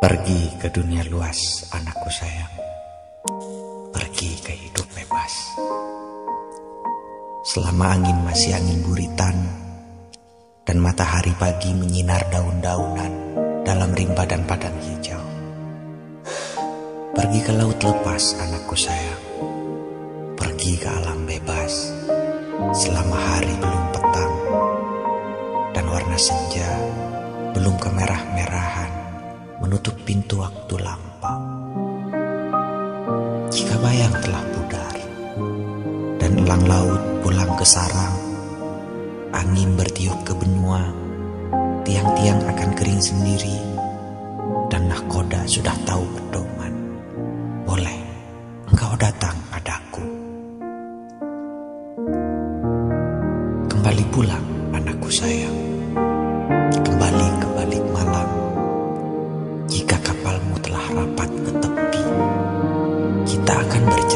Pergi ke dunia luas, anakku sayang. Pergi ke hidup bebas. Selama angin masih angin buritan dan matahari pagi menyinar daun-daunan dalam rimba dan padang hijau. Pergi ke laut lepas, anakku sayang. Pergi ke alam bebas selama hari belum petang dan warna senja belum kemerah-merahan menutup pintu waktu lampau. Jika bayang telah pudar dan elang laut pulang ke sarang, angin bertiup ke benua, tiang-tiang akan kering sendiri, dan nahkoda sudah tahu pedoman. Boleh engkau datang padaku. Kembali pulang, anakku sayang. Rapat ke tepi, kita akan berjalan